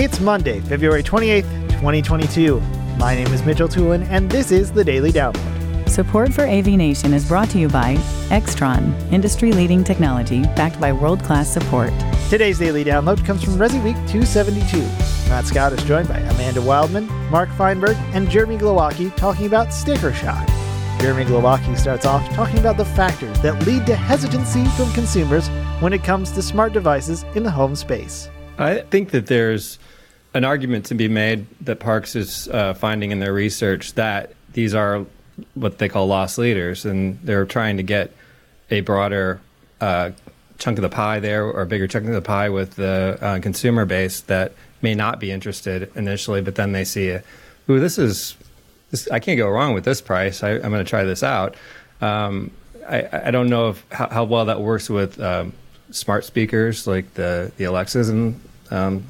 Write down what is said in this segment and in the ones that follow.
It's Monday, February 28th, 2022. My name is Mitchell Tulin, and this is the Daily Download. Support for AV Nation is brought to you by Extron, industry leading technology backed by world class support. Today's Daily Download comes from Resi Week 272. Matt Scott is joined by Amanda Wildman, Mark Feinberg, and Jeremy Glowacki talking about sticker shock. Jeremy Glowacki starts off talking about the factors that lead to hesitancy from consumers when it comes to smart devices in the home space. I think that there's an argument to be made that Parks is uh, finding in their research that these are what they call loss leaders, and they're trying to get a broader uh, chunk of the pie there, or a bigger chunk of the pie with the uh, consumer base that may not be interested initially, but then they see, ooh, this is, this, I can't go wrong with this price. I, am going to try this out. Um, I, I, don't know if, how, how, well that works with um, smart speakers like the the Alexas and um,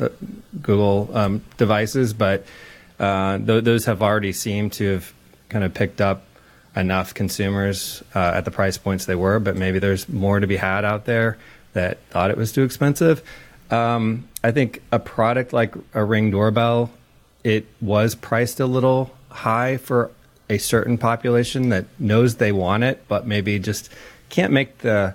Google um, devices, but uh, th- those have already seemed to have kind of picked up enough consumers uh, at the price points they were. But maybe there's more to be had out there that thought it was too expensive. Um, I think a product like a Ring doorbell, it was priced a little high for a certain population that knows they want it, but maybe just can't make the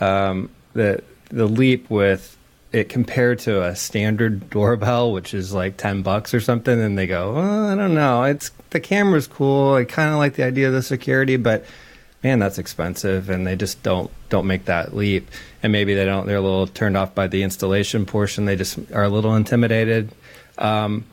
um, the the leap with it compared to a standard doorbell, which is like ten bucks or something, and they go, I don't know, it's the camera's cool. I kind of like the idea of the security, but man, that's expensive, and they just don't don't make that leap. And maybe they don't; they're a little turned off by the installation portion. They just are a little intimidated. Um,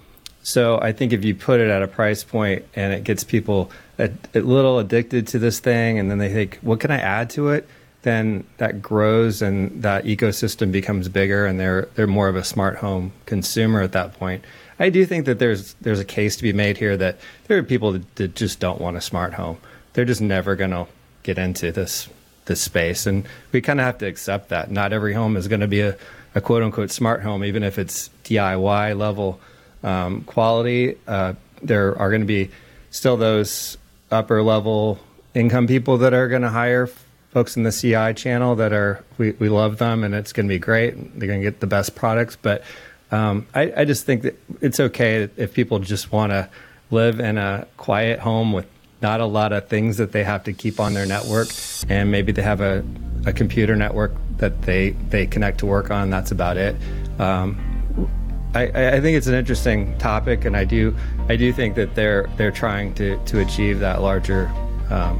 so I think if you put it at a price point and it gets people a, a little addicted to this thing, and then they think, what can I add to it? Then that grows and that ecosystem becomes bigger and they're they're more of a smart home consumer at that point. I do think that there's there's a case to be made here that there are people that, just don't want a smart home. They're just never going to get into this this space and we kind of have to accept that. Not every home is going to be a, a quote unquote smart home even if it's DIY level um, quality. Uh, there are going to be still those upper level income people that are going to hire folks in the CI channel that are we, we love them and it's going to be great. They're going to get the best products, but um, I, I just think that it's okay if people just want to live in a quiet home with not a lot of things that they have to keep on their network, and maybe they have a, a computer network that they they connect to work on. That's about it. Um, I, I, think it's an interesting topic, and I do I do think that they're they're trying to to achieve that larger um,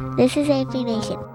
This is AV Nation.